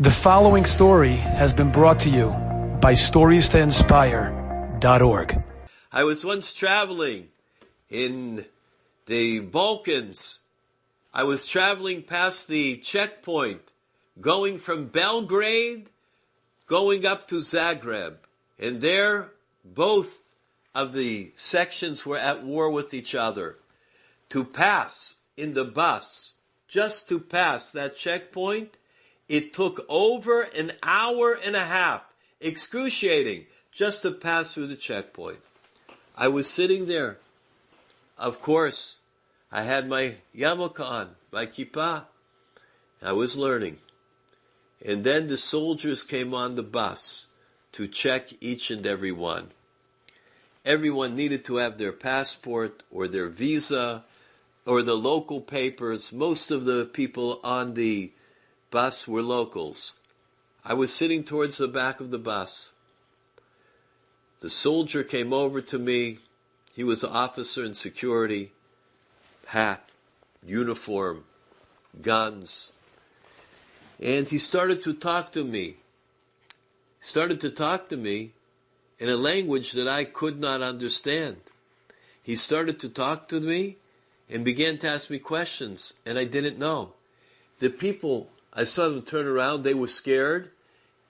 The following story has been brought to you by StoriesToInspire.org. I was once traveling in the Balkans. I was traveling past the checkpoint, going from Belgrade, going up to Zagreb. And there, both of the sections were at war with each other. To pass in the bus, just to pass that checkpoint, it took over an hour and a half, excruciating, just to pass through the checkpoint. I was sitting there. Of course, I had my yarmulke on, my kippah. I was learning. And then the soldiers came on the bus to check each and every one. Everyone needed to have their passport or their visa or the local papers. Most of the people on the bus were locals. I was sitting towards the back of the bus. The soldier came over to me. He was an officer in security, hat, uniform, guns. And he started to talk to me. Started to talk to me in a language that I could not understand. He started to talk to me and began to ask me questions, and I didn't know. The people I saw them turn around. They were scared.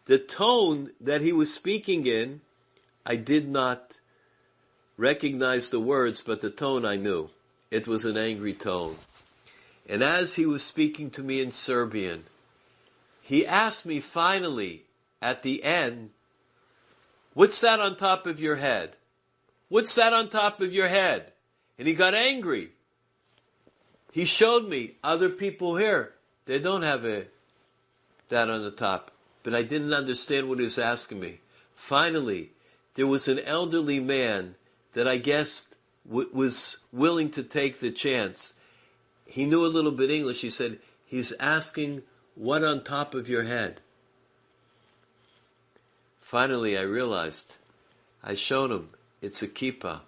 The tone that he was speaking in, I did not recognize the words, but the tone I knew. It was an angry tone. And as he was speaking to me in Serbian, he asked me finally at the end, What's that on top of your head? What's that on top of your head? And he got angry. He showed me other people here. They don't have a that on the top. But I didn't understand what he was asking me. Finally, there was an elderly man that I guessed w- was willing to take the chance. He knew a little bit English. He said, He's asking what on top of your head. Finally, I realized. I showed him it's a kippah.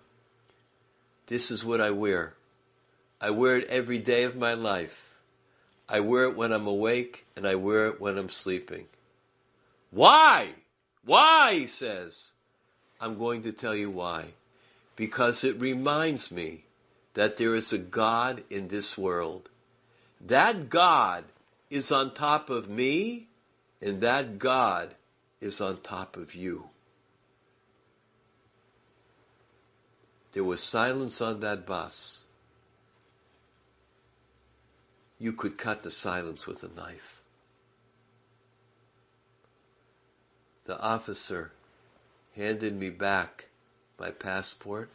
This is what I wear. I wear it every day of my life. I wear it when I'm awake and I wear it when I'm sleeping. Why? Why? He says. I'm going to tell you why. Because it reminds me that there is a God in this world. That God is on top of me, and that God is on top of you. There was silence on that bus you could cut the silence with a knife. The officer handed me back my passport,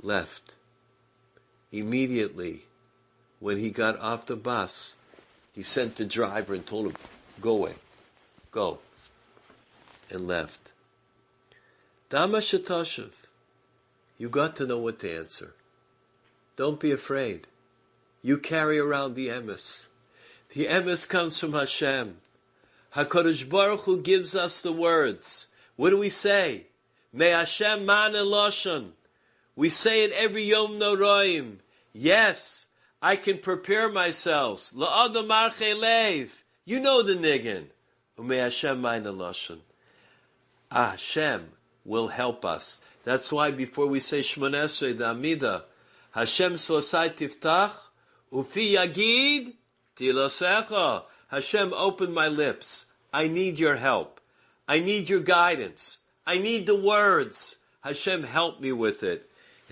left. Immediately, when he got off the bus, he sent the driver and told him, Go away, go, and left. Dama Shatoshev, you got to know what to answer. Don't be afraid you carry around the emes. The emes comes from Hashem. Hakadosh Baruch Hu gives us the words. What do we say? May Hashem man lashon. We say it every Yom Noraim. Yes, I can prepare myself. La'adam lev. You know the niggin. May Hashem man lashon. Ah, Hashem will help us. That's why before we say Shmonesrei, the Amida, Hashem Sfosai Tiftach, Ufi yagid tilasecha. Hashem, open my lips. I need your help. I need your guidance. I need the words. Hashem, help me with it.